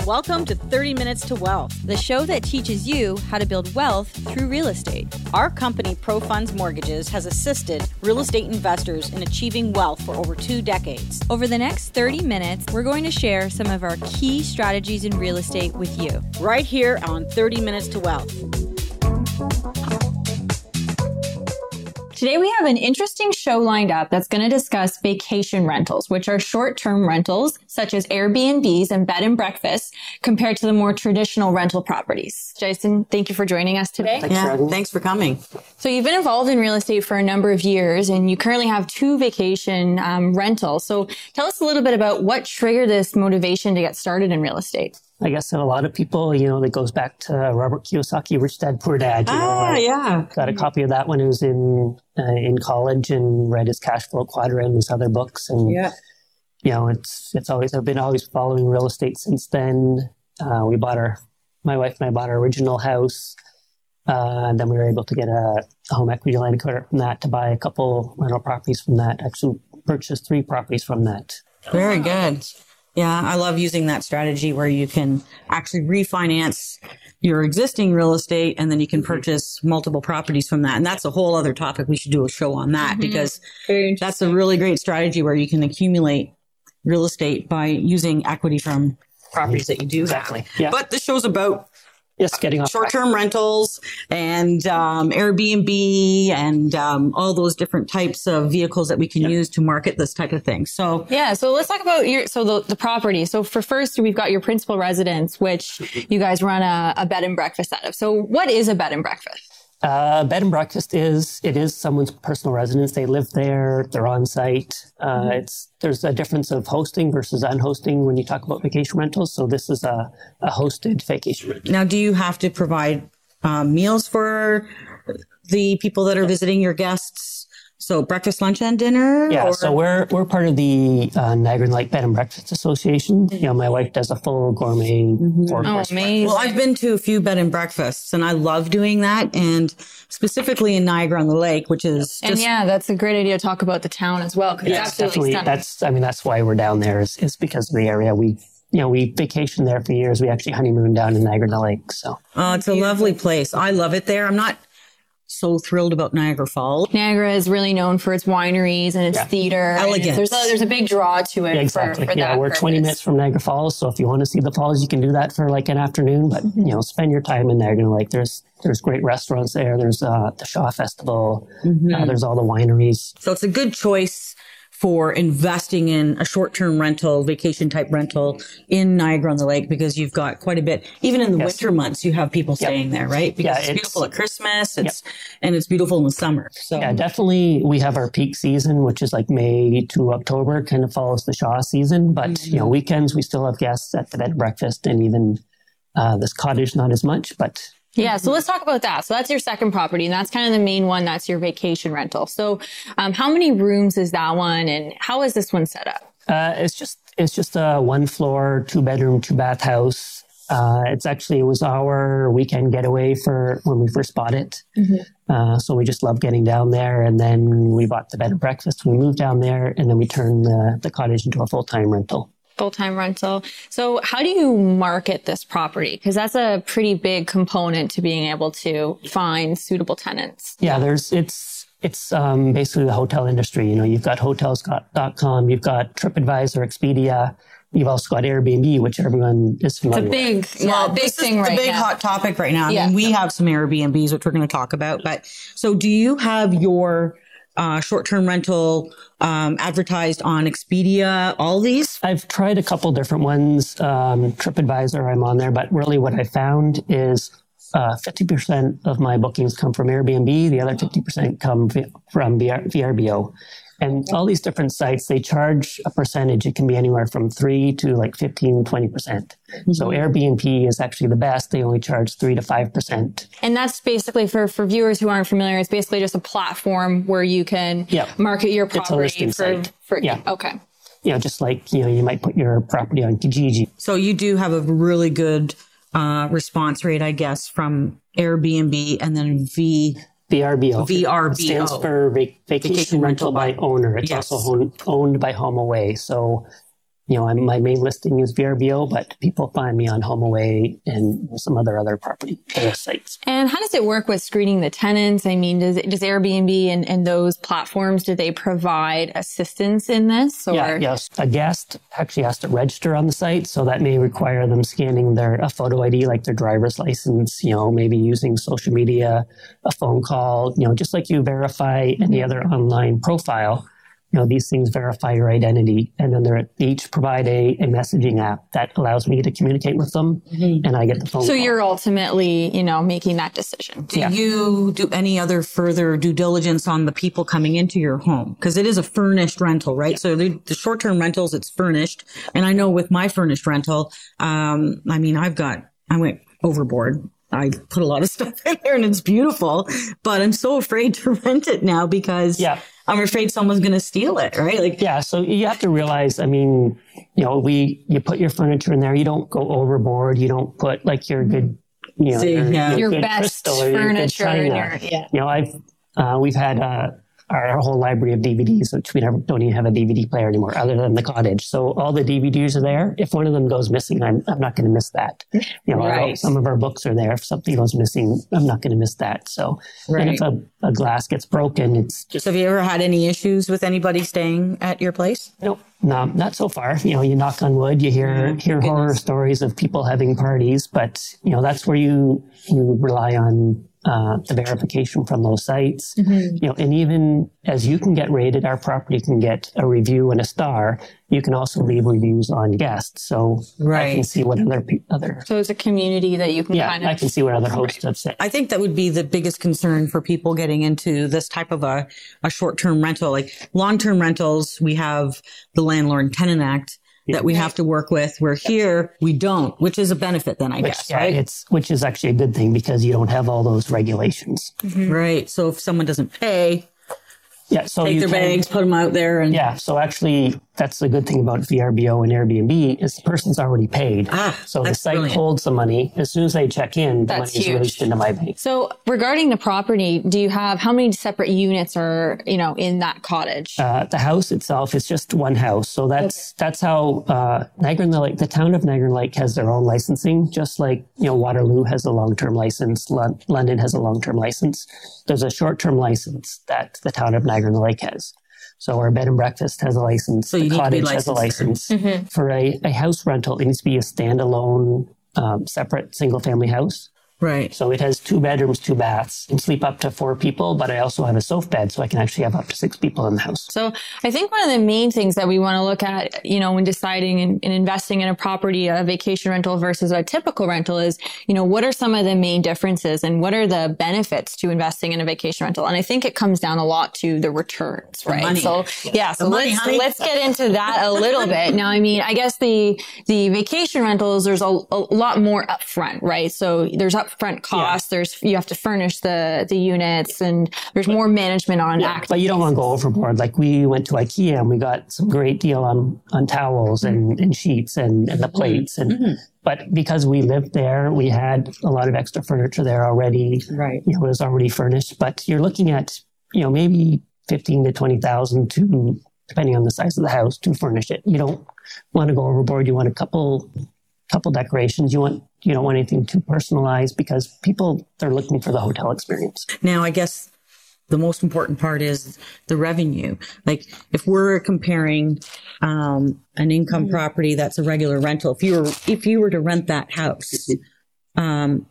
Welcome to 30 Minutes to Wealth, the show that teaches you how to build wealth through real estate. Our company, ProFunds Mortgages, has assisted real estate investors in achieving wealth for over two decades. Over the next 30 minutes, we're going to share some of our key strategies in real estate with you. Right here on 30 Minutes to Wealth. Today we have an interesting show lined up that's going to discuss vacation rentals, which are short-term rentals such as Airbnbs and bed and breakfasts compared to the more traditional rental properties. Jason, thank you for joining us today. Thanks, yeah, for thanks for coming. So you've been involved in real estate for a number of years and you currently have two vacation um, rentals. So tell us a little bit about what triggered this motivation to get started in real estate. I guess a lot of people, you know, that goes back to Robert Kiyosaki, Rich Dad Poor Dad. You ah, know, yeah. Got a copy of that when I was in uh, in college and read his Cash Flow Quadrant and his other books. And yeah, you know, it's it's always I've been always following real estate since then. Uh, we bought our my wife and I bought our original house. Uh, and then we were able to get a, a home equity line of credit from that to buy a couple rental properties from that. Actually, purchased three properties from that. Very good. Yeah, I love using that strategy where you can actually refinance your existing real estate and then you can mm-hmm. purchase multiple properties from that. And that's a whole other topic. We should do a show on that mm-hmm. because that's a really great strategy where you can accumulate real estate by using equity from properties that you do exactly. have. Yeah. But the show's about Yes, getting short-term rentals and um, Airbnb and um, all those different types of vehicles that we can yep. use to market this type of thing. So yeah, so let's talk about your so the, the property. So for first, we've got your principal residence, which you guys run a, a bed and breakfast out of. So what is a bed and breakfast? Uh, bed and breakfast is it is someone's personal residence. They live there. They're on site. Uh, mm-hmm. It's there's a difference of hosting versus unhosting when you talk about vacation rentals. So this is a, a hosted vacation rental. Now, do you have to provide um, meals for the people that are visiting your guests? So breakfast, lunch, and dinner. Yeah. Or? So we're we're part of the uh, Niagara Lake Bed and Breakfast Association. You know, my wife does a full gourmet. Mm-hmm. Oh, amazing! Well, I've been to a few bed and breakfasts, and I love doing that. And specifically in Niagara on the Lake, which is and yeah, that's a great idea to talk about the town as well. Yeah, definitely. Stunning. That's I mean that's why we're down there is, is because of the area we you know, we vacationed there for years. We actually honeymooned down in Niagara in the Lake. So, oh, it's a lovely place. I love it there. I'm not so thrilled about Niagara Falls. Niagara is really known for its wineries and its yeah. theater. Elegant. There's a, there's a big draw to it. Yeah, exactly. For, for yeah, we're purpose. 20 minutes from Niagara Falls, so if you want to see the falls, you can do that for like an afternoon. But mm-hmm. you know, spend your time in Niagara like There's there's great restaurants there. There's uh, the Shaw Festival. Mm-hmm. Uh, there's all the wineries. So it's a good choice for investing in a short-term rental, vacation type rental in Niagara on the Lake because you've got quite a bit. Even in the yes. winter months, you have people staying yep. there, right? Because yeah, it's, it's, beautiful at Christmas. It's yep. and it's beautiful in the summer. So yeah, definitely we have our peak season, which is like May to October, kind of follows the Shaw season. But mm-hmm. you know, weekends we still have guests at the bed breakfast, and even uh, this cottage not as much, but yeah. So let's talk about that. So that's your second property and that's kind of the main one. That's your vacation rental. So, um, how many rooms is that one and how is this one set up? Uh, it's just, it's just a one floor, two bedroom, two bath house. Uh, it's actually, it was our weekend getaway for when we first bought it. Mm-hmm. Uh, so we just love getting down there. And then we bought the bed and breakfast. We moved down there and then we turned the, the cottage into a full time rental full-time rental. So how do you market this property? Because that's a pretty big component to being able to find suitable tenants. Yeah, there's it's it's um, basically the hotel industry. You know, you've got hotels.com, you've got TripAdvisor, Expedia. You've also got Airbnb, which everyone is familiar with. It's a big, yeah, big thing right now, The big now. hot topic right now. I yeah. mean, we have some Airbnbs, which we're going to talk about. But so do you have your uh, short-term rental um, advertised on Expedia, all these? I've tried a couple different ones. Um, TripAdvisor, I'm on there, but really what I found is uh, 50% of my bookings come from Airbnb. The other 50% come from VRBO. And all these different sites, they charge a percentage. It can be anywhere from three to like 15, 20%. percent mm hmm So Airbnb is actually the best. They only charge three to 5%. And that's basically for, for viewers who aren't familiar, it's basically just a platform where you can yep. market your property for, site. for, yeah. Okay. You know, just like, you know, you might put your property on Kijiji. So you do have a really good, uh, response rate, I guess, from Airbnb and then V VRBO. VRBO. Stands for Vac- Vacation, Vacation Rental by Owner. It's yes. also owned, owned by HomeAway. So, you know, my main listing is VRBO, but people find me on HomeAway and some other other property sites. And how does it work with screening the tenants? I mean, does it, does Airbnb and, and those platforms do they provide assistance in this? Or? Yeah, yes. A guest actually has to register on the site, so that may require them scanning their a photo ID, like their driver's license. You know, maybe using social media, a phone call. You know, just like you verify any other online profile you know, these things verify your identity. And then they each provide a, a messaging app that allows me to communicate with them mm-hmm. and I get the phone. So call. you're ultimately, you know, making that decision. Do yeah. you do any other further due diligence on the people coming into your home? Cause it is a furnished rental, right? Yeah. So the, the short-term rentals, it's furnished. And I know with my furnished rental, um, I mean, I've got, I went overboard. I put a lot of stuff in there and it's beautiful, but I'm so afraid to rent it now because yeah. I'm afraid someone's going to steal it, right? Like, yeah. So you have to realize, I mean, you know, we, you put your furniture in there, you don't go overboard. You don't put like your good, you know, See, your, yeah. your, your best furniture. Your your, yeah. You know, I've, uh, we've had, uh, our whole library of DVDs, which we don't even have a DVD player anymore, other than the cottage. So all the DVDs are there. If one of them goes missing, I'm, I'm not going to miss that. You know, right. some of our books are there. If something goes missing, I'm not going to miss that. So, right. and if a, a, glass gets broken, it's just. So have you ever had any issues with anybody staying at your place? Nope. No, not so far. You know, you knock on wood, you hear oh, hear goodness. horror stories of people having parties, but you know that's where you you rely on uh, the verification from those sites. Mm-hmm. You know, and even as you can get rated, our property can get a review and a star. You can also leave reviews on guests, so right. I can see what other other. So it's a community that you can. Yeah, kind of... I can see what other hosts have said. I think that would be the biggest concern for people getting into this type of a a short term rental, like long term rentals. We have the Landlord Tenant Act that we have to work with. We're here we don't, which is a benefit then, I which, guess, yeah, right? It's, which is actually a good thing because you don't have all those regulations. Mm-hmm. Right. So if someone doesn't pay, yeah, so take their can, bags, put them out there, and yeah. So actually, that's the good thing about VRBO and Airbnb is the person's already paid. Ah, so the site brilliant. holds the money as soon as they check in. The money is released into my bank. So regarding the property, do you have how many separate units are you know in that cottage? Uh, the house itself is just one house. So that's okay. that's how uh, Niagara the Lake, the town of Niagara Lake, has their own licensing, just like you know Waterloo has a long term license, London has a long term license. There's a short term license that the town of Niagara Niagara Lake has. So our bed and breakfast has a license. So the cottage has a license. Mm-hmm. For a, a house rental, it needs to be a standalone, um, separate single family house. Right. So it has two bedrooms, two baths, and sleep up to four people, but I also have a sofa bed, so I can actually have up to six people in the house. So I think one of the main things that we want to look at, you know, when deciding and, and investing in a property, a vacation rental versus a typical rental is, you know, what are some of the main differences and what are the benefits to investing in a vacation rental? And I think it comes down a lot to the returns, right? Money. So yeah, so money, let's, let's get into that a little bit. Now, I mean, I guess the, the vacation rentals, there's a, a lot more upfront, right? So there's up upfront costs. Yeah. There's you have to furnish the the units, and there's more management on. Yeah, but you don't want to go overboard. Like we went to IKEA and we got some great deal on on towels and, and sheets and, and the mm-hmm. plates and. Mm-hmm. But because we lived there, we had a lot of extra furniture there already. Right. You know, it was already furnished. But you're looking at, you know, maybe fifteen to twenty thousand to depending on the size of the house to furnish it. You don't want to go overboard. You want a couple couple decorations. You want you don't want anything too personalized because people they're looking for the hotel experience. Now, I guess the most important part is the revenue. Like if we're comparing um, an income property that's a regular rental, if you were if you were to rent that house, um,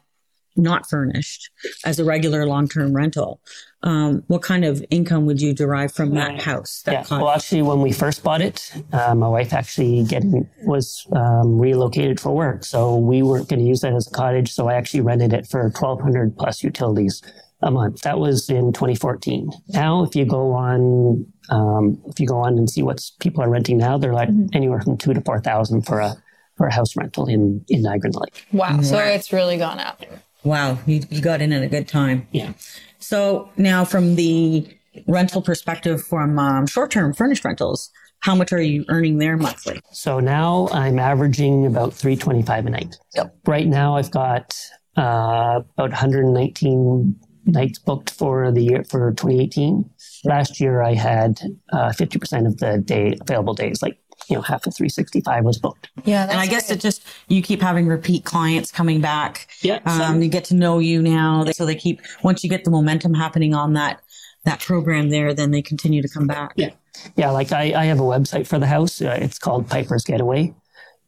not furnished as a regular long term rental, um, what kind of income would you derive from that house? That yeah. Well, actually, when we first bought it, uh, my wife actually getting was um, relocated for work, so we weren't going to use that as a cottage. So I actually rented it for twelve hundred plus utilities a month. That was in 2014. Now, if you go on, um, if you go on and see what people are renting now, they're like mm-hmm. anywhere from two to four thousand for a for a house rental in in Niagara Lake. Wow! So it's really gone up. Wow, you, you got in at a good time. Yeah. So now from the rental perspective from um, short-term furnished rentals, how much are you earning there monthly? So now I'm averaging about 325 a night. Yep. Right now I've got uh, about 119 nights booked for the year for 2018. Last year I had uh, 50% of the day available days, like you know, half of 365 was booked. Yeah. And I guess it just, you keep having repeat clients coming back. Yeah. Um, you get to know you now. So they keep, once you get the momentum happening on that, that program there, then they continue to come back. Yeah. Yeah. Like I, I have a website for the house. Uh, it's called Piper's Getaway.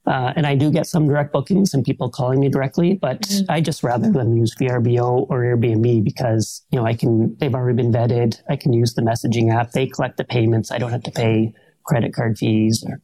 Uh, and I do get some direct bookings and people calling me directly, but mm-hmm. I just rather them use VRBO or Airbnb because, you know, I can, they've already been vetted. I can use the messaging app. They collect the payments. I don't have to pay credit card fees or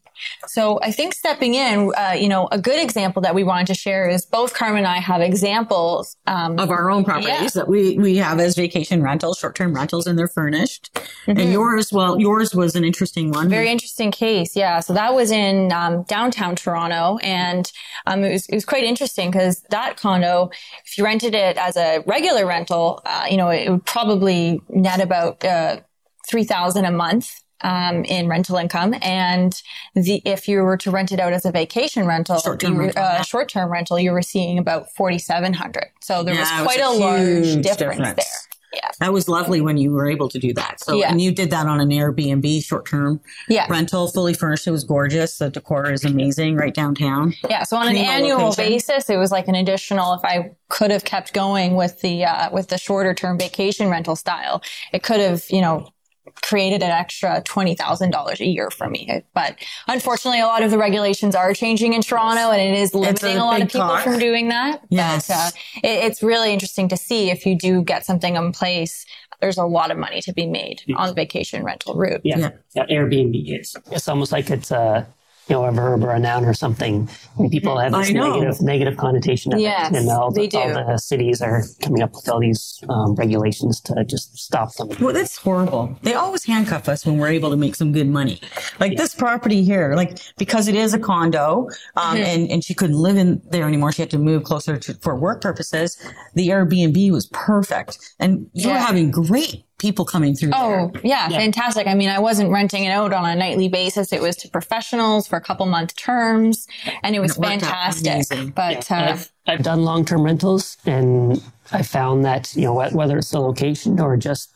so I think stepping in, uh, you know, a good example that we wanted to share is both Carmen and I have examples um, of our own properties yeah. that we we have as vacation rentals, short term rentals, and they're furnished. Mm-hmm. And yours, well, yours was an interesting one. Very interesting case, yeah. So that was in um, downtown Toronto, and um, it was it was quite interesting because that condo, if you rented it as a regular rental, uh, you know, it would probably net about uh, three thousand a month um, in rental income. And the, if you were to rent it out as a vacation rental, short-term, you, rental, uh, yeah. short-term rental, you were seeing about 4,700. So there yeah, was quite was a, a large difference, difference, there. Yeah. That was lovely when you were able to do that. So, yeah. and you did that on an Airbnb short term yeah. rental, fully furnished. It was gorgeous. The decor is amazing right downtown. Yeah. So on an annual location. basis, it was like an additional, if I could have kept going with the, uh, with the shorter term vacation rental style, it could have, you know, created an extra $20,000 a year for me. But unfortunately, a lot of the regulations are changing in Toronto and it is limiting a, a, lot of people talk. from doing that. Yes. But, uh, it, it's really interesting to see if you do get something in place. There's a lot of money to be made on the vacation rental route. Yeah. yeah. yeah. Airbnb is. It's almost like it's a, you know, a verb or a noun or something. And people have this negative, negative connotation of yes, it. And all the, all the cities are coming up with all these um, regulations to just stop them. Well, that's horrible. They always handcuff us when we're able to make some good money. Like yeah. this property here, like because it is a condo, um, mm-hmm. and, and she couldn't live in there anymore. She had to move closer to, for work purposes. The Airbnb was perfect. And you yeah. were having great people coming through. Oh, yeah, yeah, fantastic. I mean, I wasn't renting it out on a nightly basis. It was to professionals for a couple month terms and it was and it fantastic. But yeah. uh, I've, I've, done long term rentals and I found that, you know, whether it's the location or just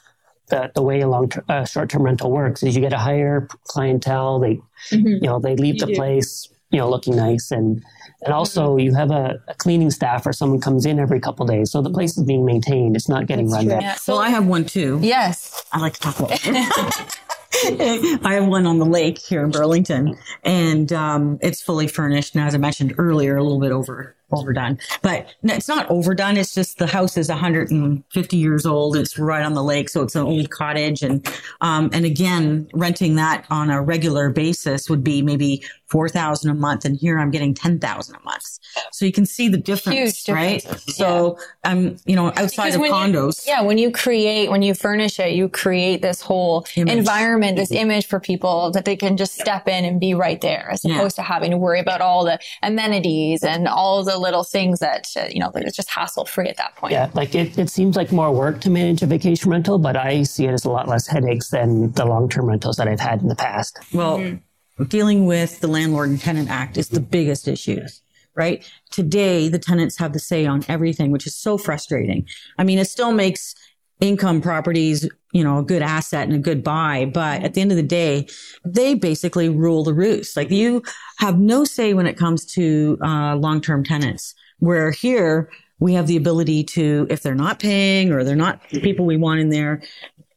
the, the way a long ter- uh, short term rental works is you get a higher clientele. They, mm-hmm. you know, they leave you the do. place, you know, looking nice and, and also, mm-hmm. you have a, a, cleaning staff or someone comes in every couple days. So the place is being maintained. It's not getting That's run down. Yeah. So, well, I have one too. Yes. I like to talk about it. I have one on the lake here in Burlington and, um, it's fully furnished. And as I mentioned earlier, a little bit over overdone, but it's not overdone. It's just the house is 150 years old. It's right on the lake. So it's an old cottage. And, um, and again, renting that on a regular basis would be maybe 4,000 a month. And here I'm getting 10,000 a month. So you can see the difference, right? Yeah. So, um, you know, outside because of condos. You, yeah. When you create, when you furnish it, you create this whole image. environment, this image for people that they can just step in and be right there as opposed yeah. to having to worry about all the amenities and all the little things that, uh, you know, it's just hassle free at that point. Yeah. Like it, it seems like more work to manage a vacation rental, but I see it as a lot less headaches than the long-term rentals that I've had in the past. Well, mm-hmm. Dealing with the landlord and tenant act is the biggest issue right? Today, the tenants have the say on everything, which is so frustrating. I mean, it still makes income properties, you know, a good asset and a good buy. But at the end of the day, they basically rule the roost. Like you have no say when it comes to uh, long-term tenants. Where here we have the ability to, if they're not paying or they're not people we want in there,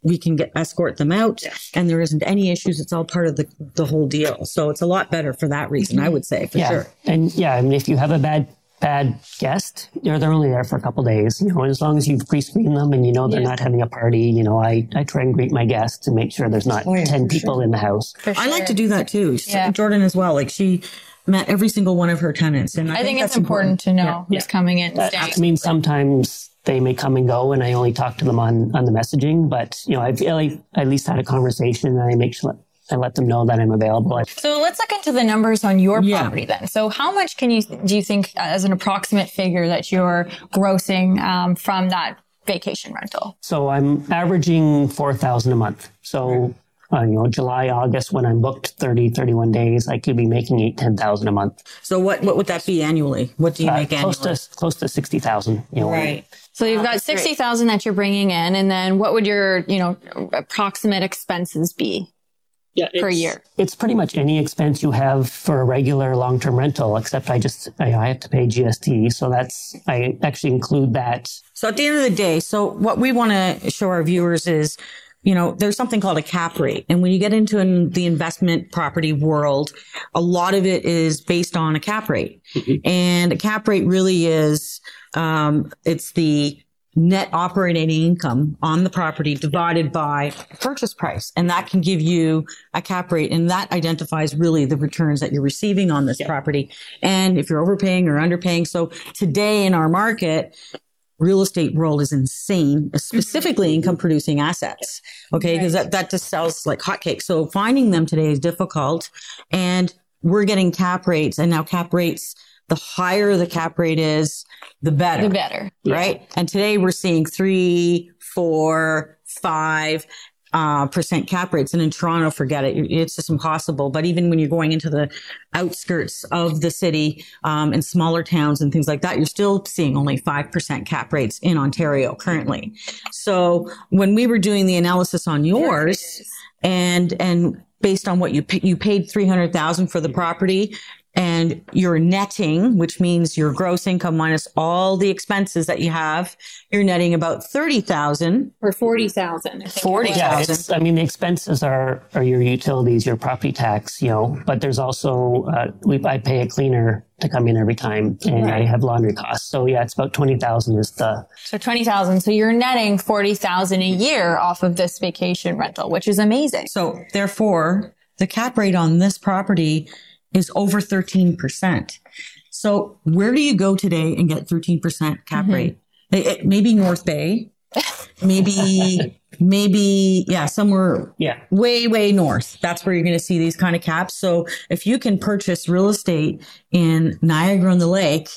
we can get escort them out and there isn't any issues. It's all part of the, the whole deal. So it's a lot better for that reason, I mm-hmm. would say for yeah. sure. And yeah, I mean, if you have a bad bad guest, you know, they're only there for a couple days. You know, as long as you've pre-screened them and you know they're yeah. not having a party, you know, I, I try and greet my guests to make sure there's not oh, yeah, 10 people sure. in the house. Sure. I like to do that too. Yeah. Jordan as well. Like she met every single one of her tenants. And I, I think, think, it's important, important, to know who's coming in. That, I mean, sometimes they may come and go and I only talk to them on, on the messaging, but you know, I've at least had a conversation and I make sure I let them know that I'm available. So let's look into the numbers on your yeah. property then. So how much can you, do you think uh, as an approximate figure that you're grossing um, from that vacation rental? So I'm averaging 4,000 a month. So, uh, you know, July, August, when I'm booked 30, 31 days, I could be making eight, 10,000 a month. So what, what would that be annually? What do you uh, make close annually? To, close to 60,000. You know, right. So you've got 60,000 that you're bringing in. And then what would your, you know, approximate expenses be? Yeah, per year. It's pretty much any expense you have for a regular long-term rental, except I just I, I have to pay GST, so that's I actually include that. So at the end of the day, so what we want to show our viewers is, you know, there's something called a cap rate. And when you get into an, the investment property world, a lot of it is based on a cap rate. And a cap rate really is, um, it's the net operating income on the property divided by purchase price. And that can give you a cap rate and that identifies really the returns that you're receiving on this property. And if you're overpaying or underpaying. So today in our market, real estate world is insane, specifically mm-hmm. income producing assets. Okay. Because that, that just sells like hotcakes. So finding them today is difficult and we're getting cap rates and now cap rates, the higher the cap rate is, the better. The better. Right. And today we're seeing three, four, five, uh, percent cap rates. And in Toronto, forget it. It's just impossible. But even when you're going into the outskirts of the city, um, and smaller towns and things like that, you're still seeing only 5% cap rates in Ontario currently. So when we were doing the analysis on yours and, and based on what you, you paid 300,000 for the property and you're netting, which means your gross income minus all the expenses that you have, you're netting about 30,000. Or 40,000. 40. Yeah, I mean the expenses are are your utilities, your property tax, you know, but there's also uh, we I pay a cleaner to come in every time, and I have laundry costs. So yeah, it's about twenty thousand is the So 20,000. So you're netting 40,000 a year off of this vacation rental, which is amazing. So therefore, the cap rate on this property is over 13%. So where do you go today and get 13% cap mm-hmm. rate? It- it- maybe North Bay, maybe, maybe, yeah, somewhere yeah. way, way north. That's where you're going to see these kind of caps. So if you can purchase real estate in Niagara on the Lake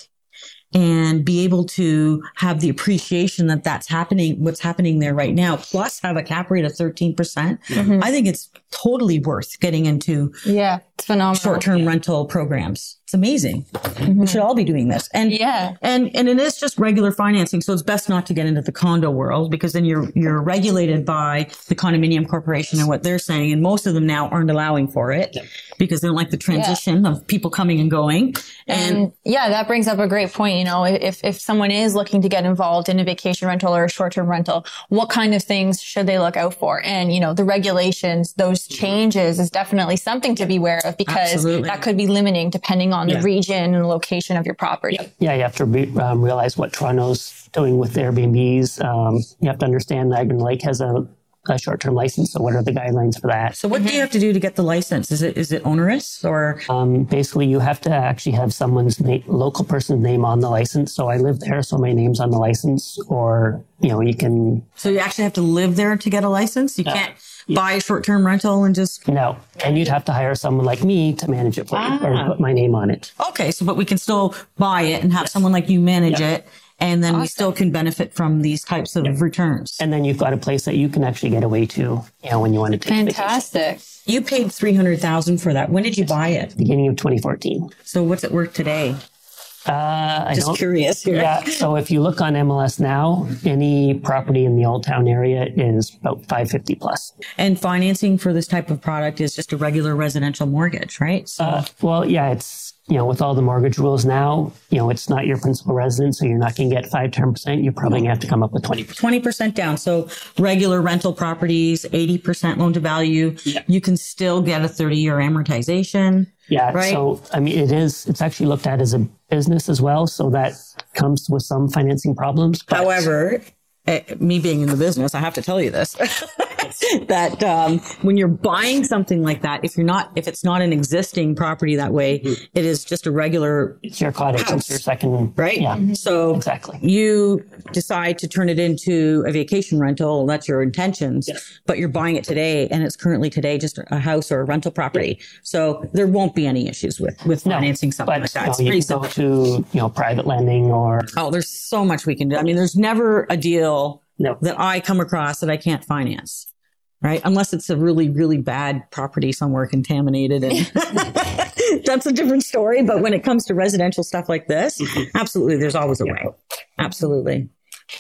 and be able to have the appreciation that that's happening, what's happening there right now, plus have a cap rate of 13%, percent mm-hmm. I think it's totally worth getting into Yeah. It's phenomenal. short-term rental programs. It's amazing. We should all be doing this. And Yeah. and and it is just regular financing, so it's best not to get into the condo world because then you're you're regulated by the condominium corporation and what they're saying, and most of them now aren't allowing for it because they don't like the transition of people coming and going. And, And yeah, that brings up a great point. You know, if, if someone is looking to get involved in a vacation rental or a short-term rental, what kind of things should they look out for? And, you know, the regulations, those changes is definitely something to be aware of because Absolutely. that could be limiting depending on Yeah. the region and location of your property. Yeah, you have to re- um, realize what Toronto's doing with Airbnbs. Um, you have to understand Niagara Lake has a, a short-term license, so what are the guidelines for that? so, what do you have to do to get the license? Is it is it onerous or Um, basically, you have to actually have someone's na- local person's name on the license. So I live there, so my name's on the license. Or you know, you can so you actually have to live there to get a license? You can't buy a short-term rental and just no, and you'd have to hire someone like me to manage it for you or put my name on it. Okay, so but we can still buy it and have someone like you manage it, and then we still can benefit from these types of returns. And then you've got a place that you can actually get away to, you know, when you want to take a vacation. Fantastic. You paid three hundred thousand for that. When did you buy it? Beginning of 2014. So what's it worth today? Uh, I Just don't. curious here. Yeah. So if you look on MLS now, any property in the Old Town area is about 550 plus. And financing for this type of product is just a regular residential mortgage, right? So Uh, well, yeah, it's, you know, with all the mortgage rules now, you know, it's not your principal residence, so you're not going to get 5, 10%. You're probably going to have to come up with 20%. twenty percent down. So regular rental properties, eighty percent loan to value. You can still get a thirty-year amortization. Yeah. Right. So, I mean, it is, it's actually looked at as a business as well. So that comes with some financing problems. However, Eh, me being in the business, I have to tell you this. that um, when you're buying something like that, if you're not, if it's not an existing property that way, mm-hmm. it is just a regular, it's your cottage, it's your second, right? Yeah. Mm-hmm. So Exactly. you decide to turn it into a vacation rental. and That's your intentions, but you're buying it today, and it's currently today just a house or a rental property. So there won't be any issues with with financing something But like that. It's you pretty can go simple. to, you know, private lending or, Oh, there's so much we can do. I mean, there's never a deal no. that I come across that I can't finance, right? Unless it's a really, really bad property somewhere contaminated and that's a different story. But when it comes to residential stuff like this, absolutely, there's always a way. Absolutely.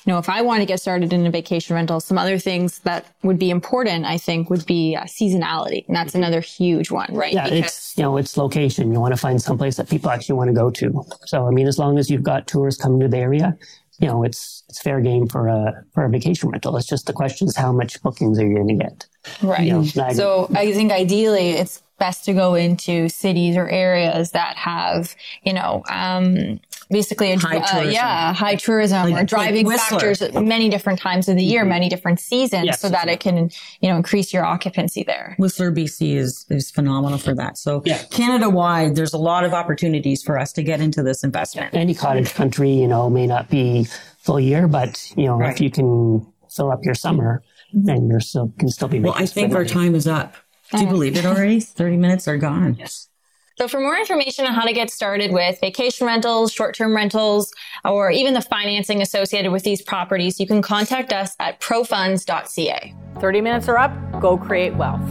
you know, if I want to get started in a vacation rental, some other things that would be important, I think, would be uh, seasonality. And that's another huge one, right? Yeah, because- it's, you know, it's location. You want to find someplace that people actually want to go to. So, I mean, as long as you've got tourists coming to the area, you know, it's, it's fair game for a, for a vacation rental. It's just the question is how much bookings are you going to get? Right. You know, so I think ideally it's best to go into cities or areas that have, you know, um, basically a, high uh, yeah, high tourism like, or driving like factors many different times of the year, mm-hmm. many different seasons yes, so that it can, you know, increase your occupancy there. Whistler, BC is, is phenomenal for that. So yeah. Canada wide, there's a lot of opportunities for us to get into this investment. Any cottage country, you know, may not be full year, but you know, right. if you can fill up your summer, mm-hmm. then you're still can still be. Well, I think our time is up. Do you believe it already? 30 minutes are gone. Yes. So for more information on how to get started with vacation rentals, short-term rentals, or even the financing associated with these properties, you can contact us at profunds.ca. 30 minutes are up. Go create wealth.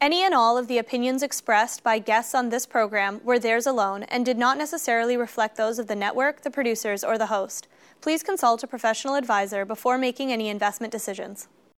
Any and all of the opinions expressed by guests on this program were theirs alone and did not necessarily reflect those of the network, the producers, or the host. Please consult a professional advisor before making any investment decisions.